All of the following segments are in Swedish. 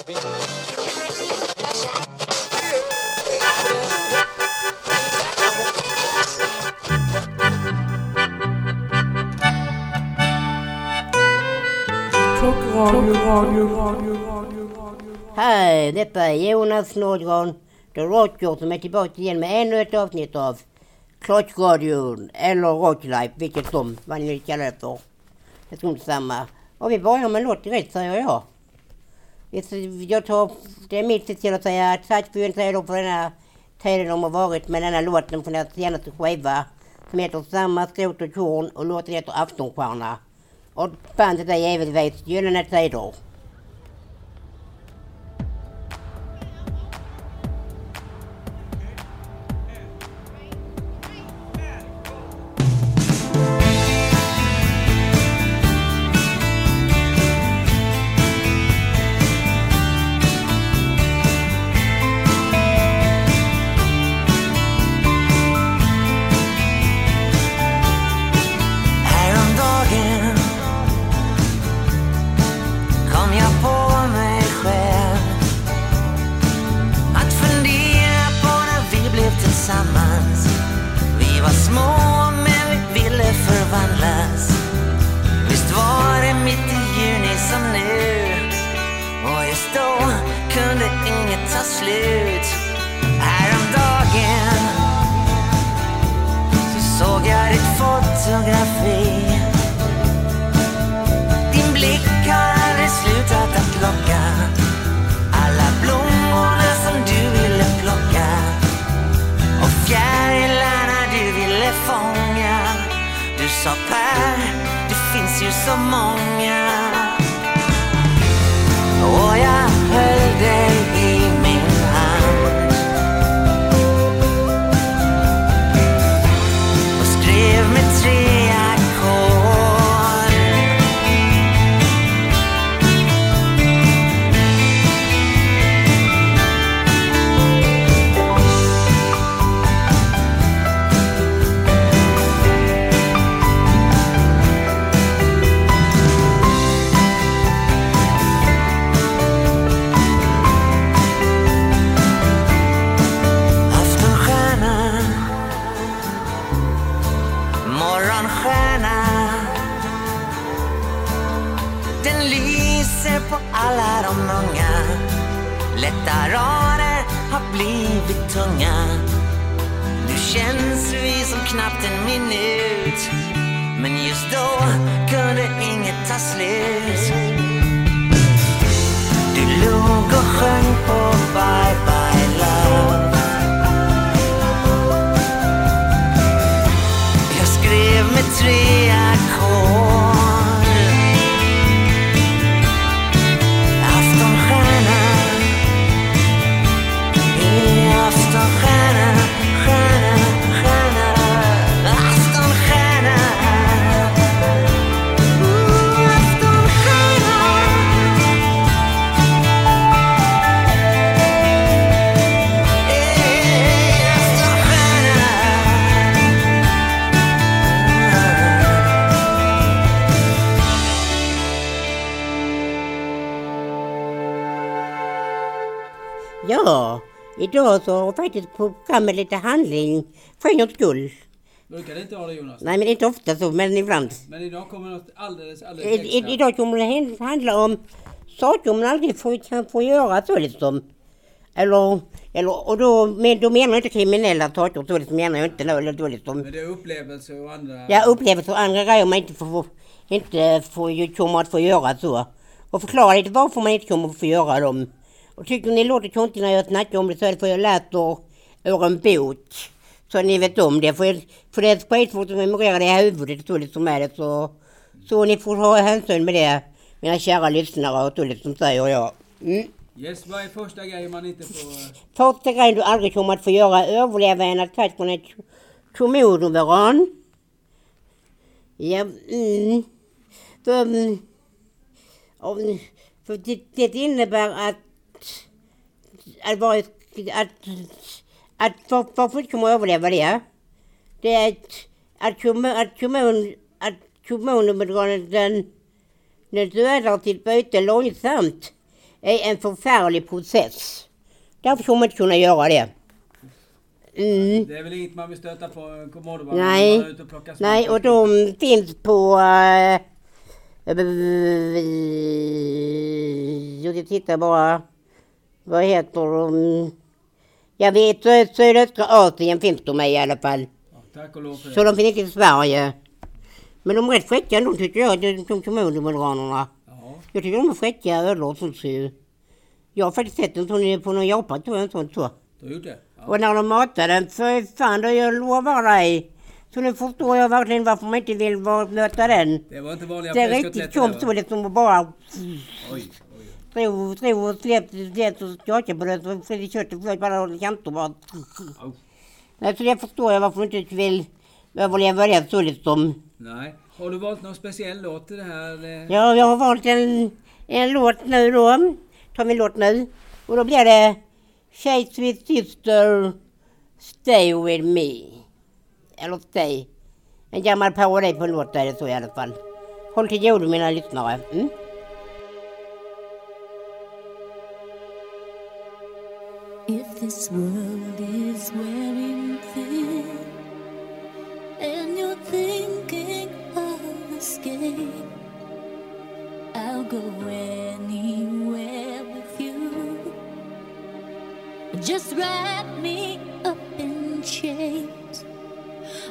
Hej, detta är Jonas Nordgren, The Rocker, som är tillbaka igen med ännu ett avsnitt av Klottradion, eller Rocklife, vilket som, vad ni kallar det för. Jag tror inte samma. Och vi börjar med en låt direkt, säger jag. Jag tar, det är mitt till att säga tack för en trailer för denna tiden de har varit med denna låten från deras senaste skiva som heter Samma skrot och korn och låten heter Aftonstjärna. Och bandet är givetvis Gyllene Tider. Du fånga. Du sa Per, det finns ju så många. Lätta rader har blivit tunga. Nu känns vi som knappt en minut. Men just då kunde inget ta slut. Du log och sjöng på Bye Bye Ja, idag så har faktiskt programmet lite handling för en gångs skull. Brukar det inte ha det Jonas? Nej, men inte ofta så, men ibland. Men idag kommer något alldeles, alldeles extra. i, idag kommer det handla om saker man aldrig får, kan få göra så liksom. Eller, eller och då, men då menar jag inte kriminella saker så liksom menar jag inte då, eller då liksom. Men det är upplevelser och andra... Jag upplever och andra grejer man inte får, inte får, kommer att få göra så. Och förklara lite varför man inte kommer att få göra dem. Och tycker ni låter konstigt när jag snackar om det så är det för jag läser ur en bok. Så ni vet om det. För, för det är skitsvårt att memorera det i huvudet så liksom är det så. Så ni får ha hänsyn med det. Mina kära lyssnare och så liksom säger jag. Mm. Yes, vad är första grejen man inte får... Första grejen du aldrig kommer att få göra är överleva en attack från ett komodovaran. Ja, mm. För, mm, för det, det innebär att att, vara, att, att för, för att komma att överleva det. Det är att, att, kommun, att, kommun, att kommunen den, den dödar sitt byte långsamt. är en förfärlig process. Därför kommer man inte kunna göra det. Mm. Det är väl inget man vill stöta på va? Nej. Och Nej, och de finns på... Uh, jag tittar bara. Vad heter de? Jag vet att sydöstra Asien finns de i alla fall. Ja, tack och lov för Så det. de finns inte i Sverige. Men de är rätt fräcka ändå tycker jag, de, de kommodobulranerna. Ja. Jag tycker de är fräcka ödlor. Jag har faktiskt sett en sån på någon Japan, tror jag, en sån så. Du har gjort det? Ja. Och när de matar den, för fan, då jag lovar dig. Så nu förstår jag verkligen varför man inte vill möta den. Det var inte vanliga Det är riktigt där, så, liksom och bara Oj, släpp, släpp och skaka på det så flyger köttet flöt bara. Au. Nej, så det förstår jag varför man inte vill överleva det så liksom. Nej. Har du valt någon speciell låt till det här? eller? Ja, jag har valt en, en låt nu då. Tar vi en låt nu. Och då blir det Shade Sweet Sister Stay With Me. Eller Stay. En gammal parodi på en låt är det så i alla fall. Håll till godo mina lyssnare. Mm? This world is wearing thin and you're thinking of escape, I'll go anywhere with you. Just wrap me up in chains.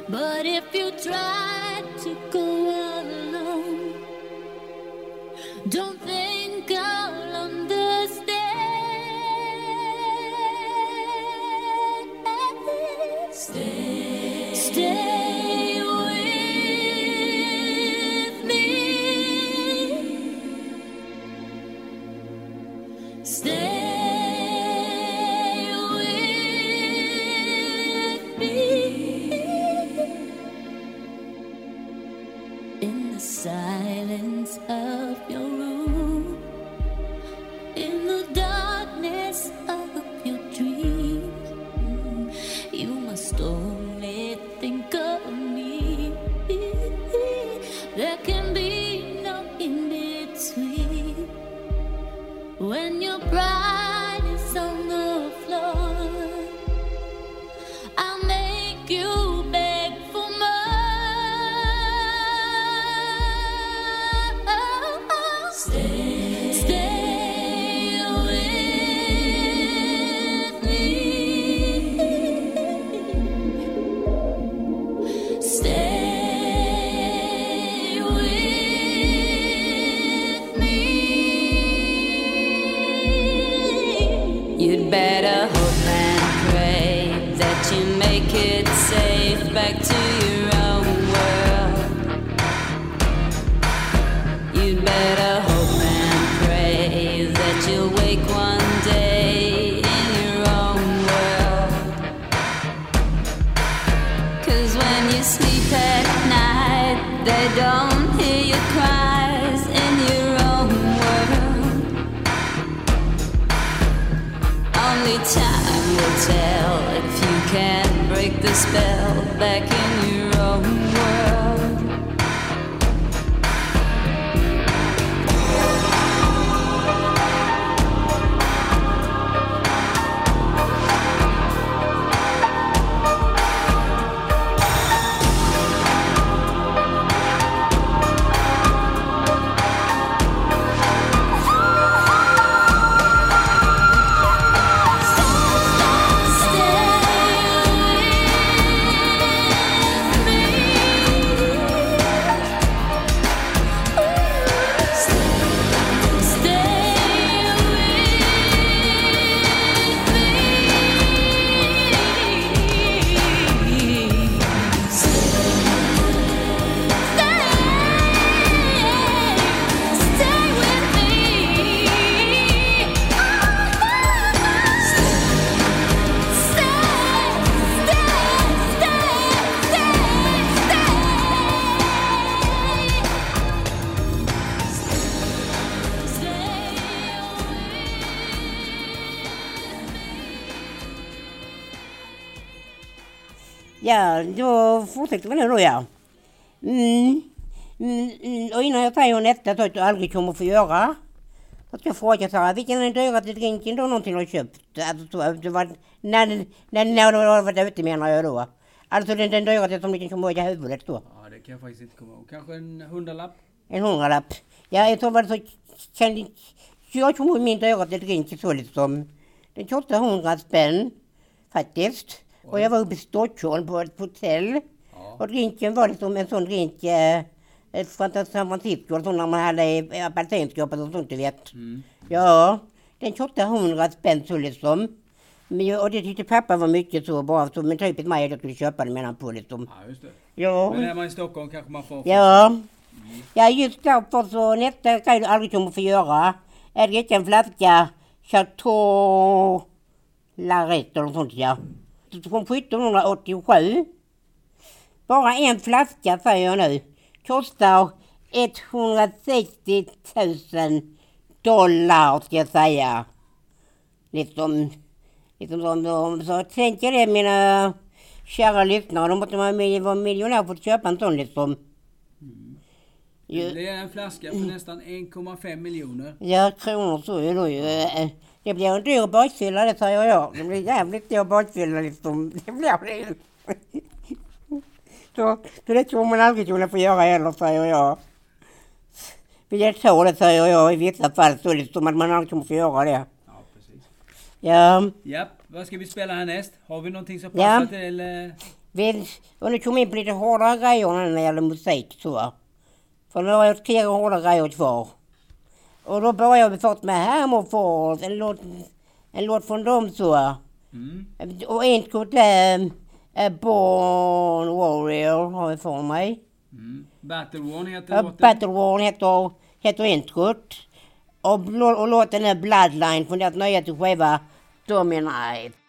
But if you try to go can break the spell back in nu då ja. Mm. Mm, mm. Och innan jag säger nästa så att du aldrig kommer få göra. Då ska jag fråga så här, vilken är den dyraste drinken du någonsin har köpt? Alltså, så, det var, när, när, när du har varit ute menar jag då. Alltså den, den dyraste som du kan komma ihåg i huvudet då. Ja, det kan jag faktiskt inte komma ihåg. Kanske en hundralapp? En hundralapp. Ja, jag tror var det så kände, jag kommer ihåg min dyraste drink så liksom. Den kostade 100 spänn faktiskt. Och jag var uppe i Stockholm på ett hotell. Och drinken var liksom en sån drink ett från San Francisco, sån när man hade apelsinskåpet och sånt du vet. Mm. Ja, den kostade 100 spänn så liksom. Men, och det tyckte pappa var mycket så bra, så men typiskt mig att jag skulle köpa den menar han på liksom. Ja, just det. Ja. Men är man i Stockholm kanske man får... Ja. Ja, just därför så nästa grej du aldrig kommer få göra är att dricka en flaska Chateau Larette eller något sånt ja. Från 1787. Bara en flaska säger jag nu. Kostar 160 000 dollar ska jag säga. Liksom, liksom som de, så tänk er det mina kära lyssnare. Då måste man vara miljonär för att köpa en sån liksom. Ju- Det är en flaska för nästan 1,5 miljoner. Ja, kronor så är det ju. eh, Det blir en dyr bakfylla det säger jag. Det blir jävligt dyr bakfylla liksom. Det blir det så det tror man aldrig kunna få göra heller säger jag. Det det säger jag i vissa fall så liksom att man aldrig kommer få göra det. Ja, precis. Ja, Japp, vad ska vi spela härnäst? Har vi någonting som Ja. passar till... Eh... vi, och nu kom in på lite hårdare grejer när det gäller musik så. För nu har jag tre hårda grejer kvar. Och då börjar vi först med Hammerfalls, en låt, en låt från dem så. Mm. Och introt är äh, Born Warrior har jag för mig. Mm. Battleworn heter Ja, låten. Battle War heter, heter introt. Och, och låten är Bloodline från deras nya skiva Dominate.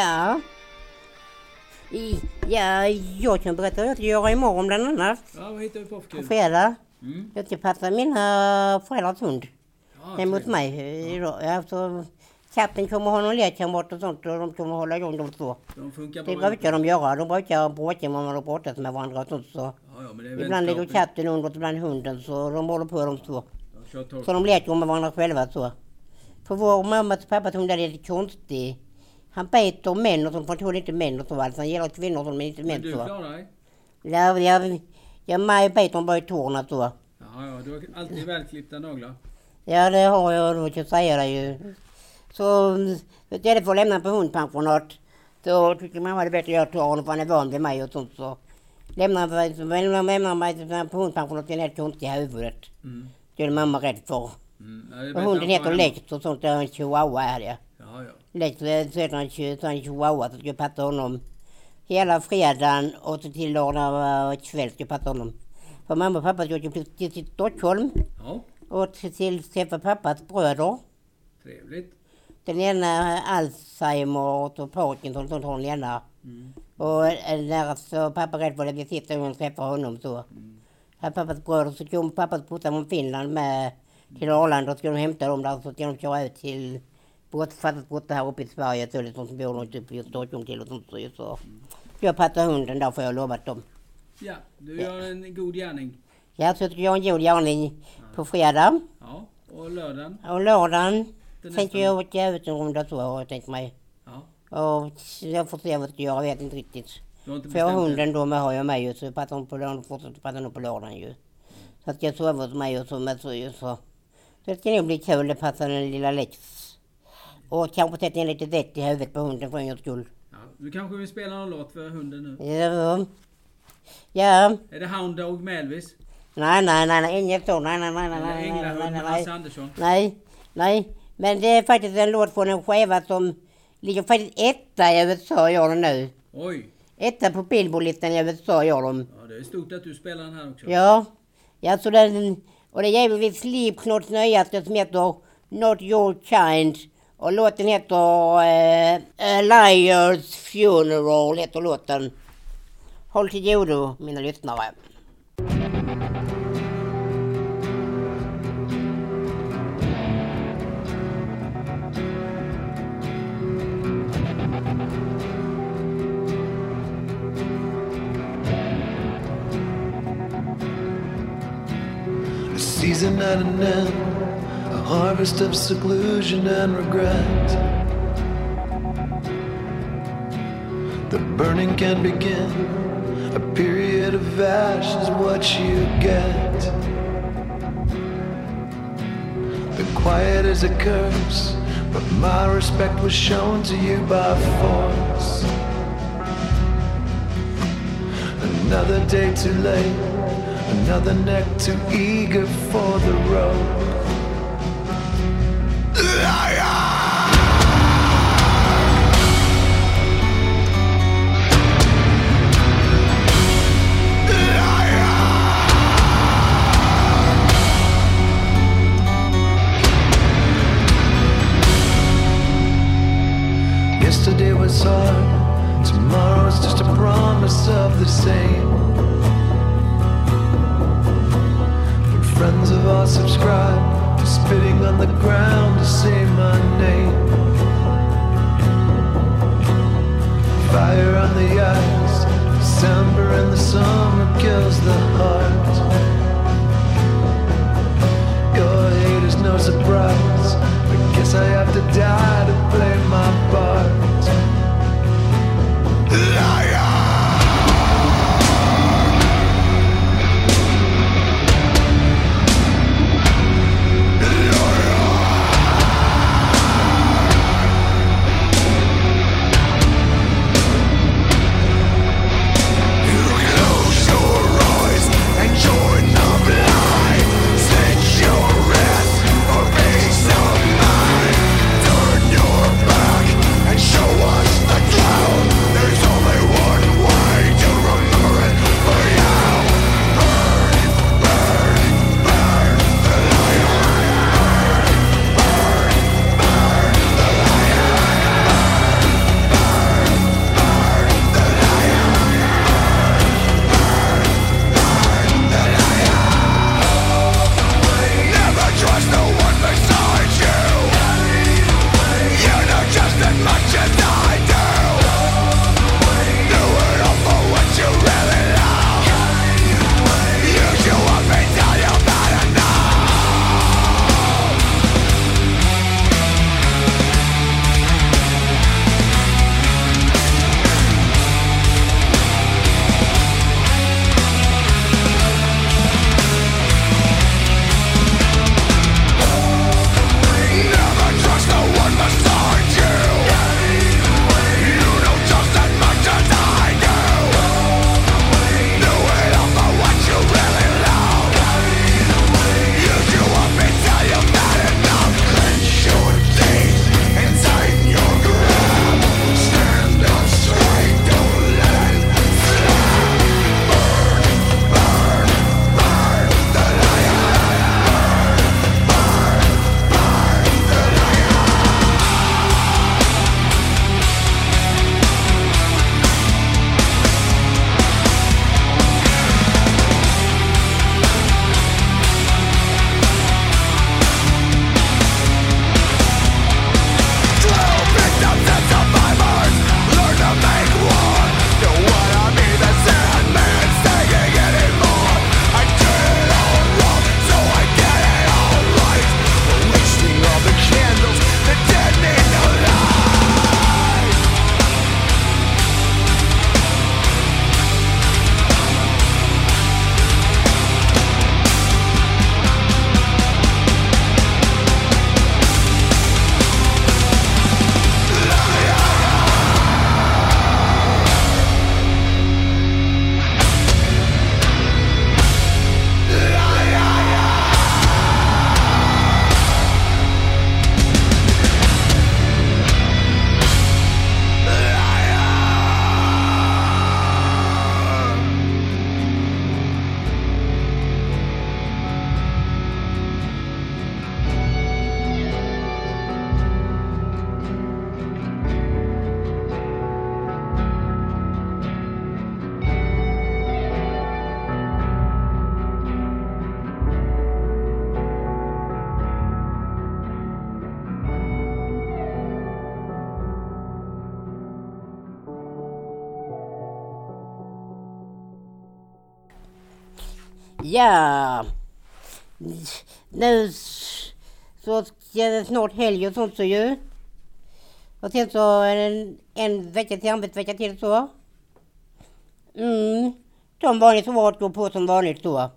Ja. Ja, jag kan berätta vad jag ska göra imorgon bland annat. Ja, vad hittar vi på för På fredag. Mm. Jag ska passa mina föräldrars hund Ja, hemma mig. idag. Ja, så katten kommer ha någon lekkamrat och sånt och de kommer hålla igång de två. De funkar Det brukar de göra. De brukar bråka när man har pratat med varandra och sånt. Så. Ja, ja, Ibland ligger katten under och ibland hunden så de håller på de två. Tork. Så de leker med varandra själva så. För vår mammas pappas hund är lite konstig. Han biter män och sånt, för han tål inte män och så alltså. Han gillar kvinnor som men inte Men män du så. klarar dig? Ja, jag, jag mig biter hon bara i tårna så. Ja, ja, du har alltid välklippta naglar. Ja, det har jag då, jag säga det ju. Så istället för att lämna på hundpensionat så tycker mamma det är bättre att jag tar honom för han är van vid mig och sånt så. Lämnar så lämnar mig på hundpensionat till en helt konstig i huvudet. Mm. Det är mamma rädd för. Mm. Ja, Och hunden heter Lex och sånt, det är en chihuahua är det. Ja, ja. Så är han chihuahua så jag patta honom hela fredagen och så till lördag eh, kväll ska jag patta honom. För mamma och pappa åka till till Stockholm Ja, och till, träffa pappas bröder. trevligt. Den ena Alzheimer och Parkinson, sånt har den ena. Mm. Och eh, när så pappa rädd för det blir sista gången träffar honom så. Mm. Här pappas bröder så kom pappas brorsa från Finland med till Arlanda och ska de hämta dem där så ska de köra ut till båt, fattas båtar här uppe i Sverige så det är som bor något uppe i till och sånt så. Jag pattar hunden där får jag lovat dem. Ja, du gör en god gärning. Jag så ska jag en god gärning på fredag Ja, och lördagen. och lördagen tänkte jag åka ut en runda så har jag tänkt mig. Ja, Och jag får se vad jag ska göra, jag vet inte riktigt. inte För jag hunden då med har jag med ju så jag pattar hon på lördagen fortsätter patta hon på lördagen ju. Så att jag sover hos mig och så med så ju så. Det ska nog bli kul att passa den lilla Lex. Och kanske sätta in lite vett i huvudet på hunden för en gångs skull. Ja, du kanske vill spela någon låt för hunden nu? Ja. Ja. Är det Hound Dog med Elvis? Nej, nej, nej, nej, inget så. Nej, nej, nej, nej, nej, nej, nej, nej, Andersson? nej, nej. Men det är faktiskt en låt från en skiva som ligger faktiskt etta i USA gör den nu. Oj! Etta på Billboardlistan i USA gör de. Ja, det är stort att du spelar den här också. Ja, ja så den, och det är givetvis Slipknots nyaste som heter Not Your Kind. Och låten heter eh, Liar's Funeral, heter låten. Håll till godo mina lyssnare. Season at an end, harvest of seclusion and regret. The burning can begin, a period of ash is what you get. The quiet is a curse, but my respect was shown to you by force. Another day too late, another neck too eager for the road. Yesterday was hard, tomorrow's just a promise of the same. But friends have all subscribed to spitting on the ground to say my name. Fire on the ice, December in the summer kills the heart. Your hate is no surprise. I guess I have to die to play my part. Ja. Nu så är det snart helg och sånt så ju. Och sen så är det en, en vecka till arbetsvecka till så. Mm. Som vanligt så var det går på som vanligt så.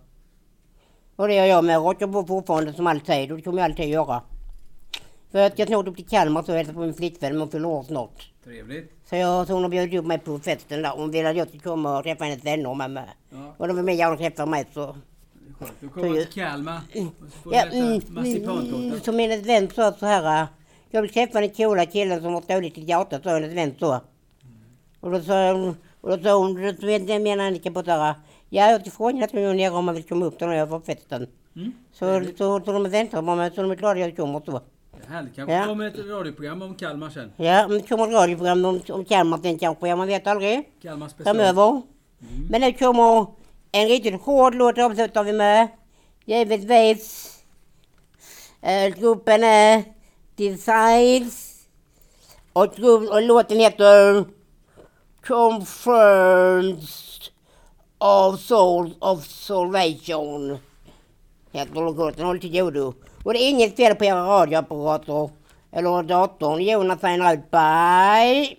Och det gör jag med. Jag på fortfarande som alltid och det kommer jag alltid göra. För att jag snart upp till Kalmar så och hälsar på min flickvän, hon fyller år snart. Trevligt. Så, jag, så hon har bjudit upp mig på festen där. Hon ville att jag skulle komma och träffa hennes vänner med mig. Ja, Och de vill med gärna träffa mig så. skönt. Du kommer till Kalmar och så får du Ja, äta mm, mm, marsipantårta. som hennes vän sa så här. Jag vill träffa den coola killen som var dåligt i hjärtat, sa hennes vän så. Och då sa hon, och då sa hon, då menar Annika på så här. Ja, jag frågade att hon nere om man vill komma upp där när jag var på festen. Mm. Så, så, så de väntar på mig, så de är glada jag kommer så. Härligt. Kanske Ja. kommer ett radioprogram om Kalmar sen. Ja, men det kommer ett radioprogram om, om Kalmar sen kanske, ja man vet aldrig. Kalmar special. framöver. Men nu kommer en riktigt hård låt avslutar vi med. Givetvis. Eh, gruppen är Designs. Och, och låten heter Confirmed of Soul of Salvation. Heter låten, håll till godo. Och det är inget fel på era radioapparater eller datorn. Jonas Rudberg.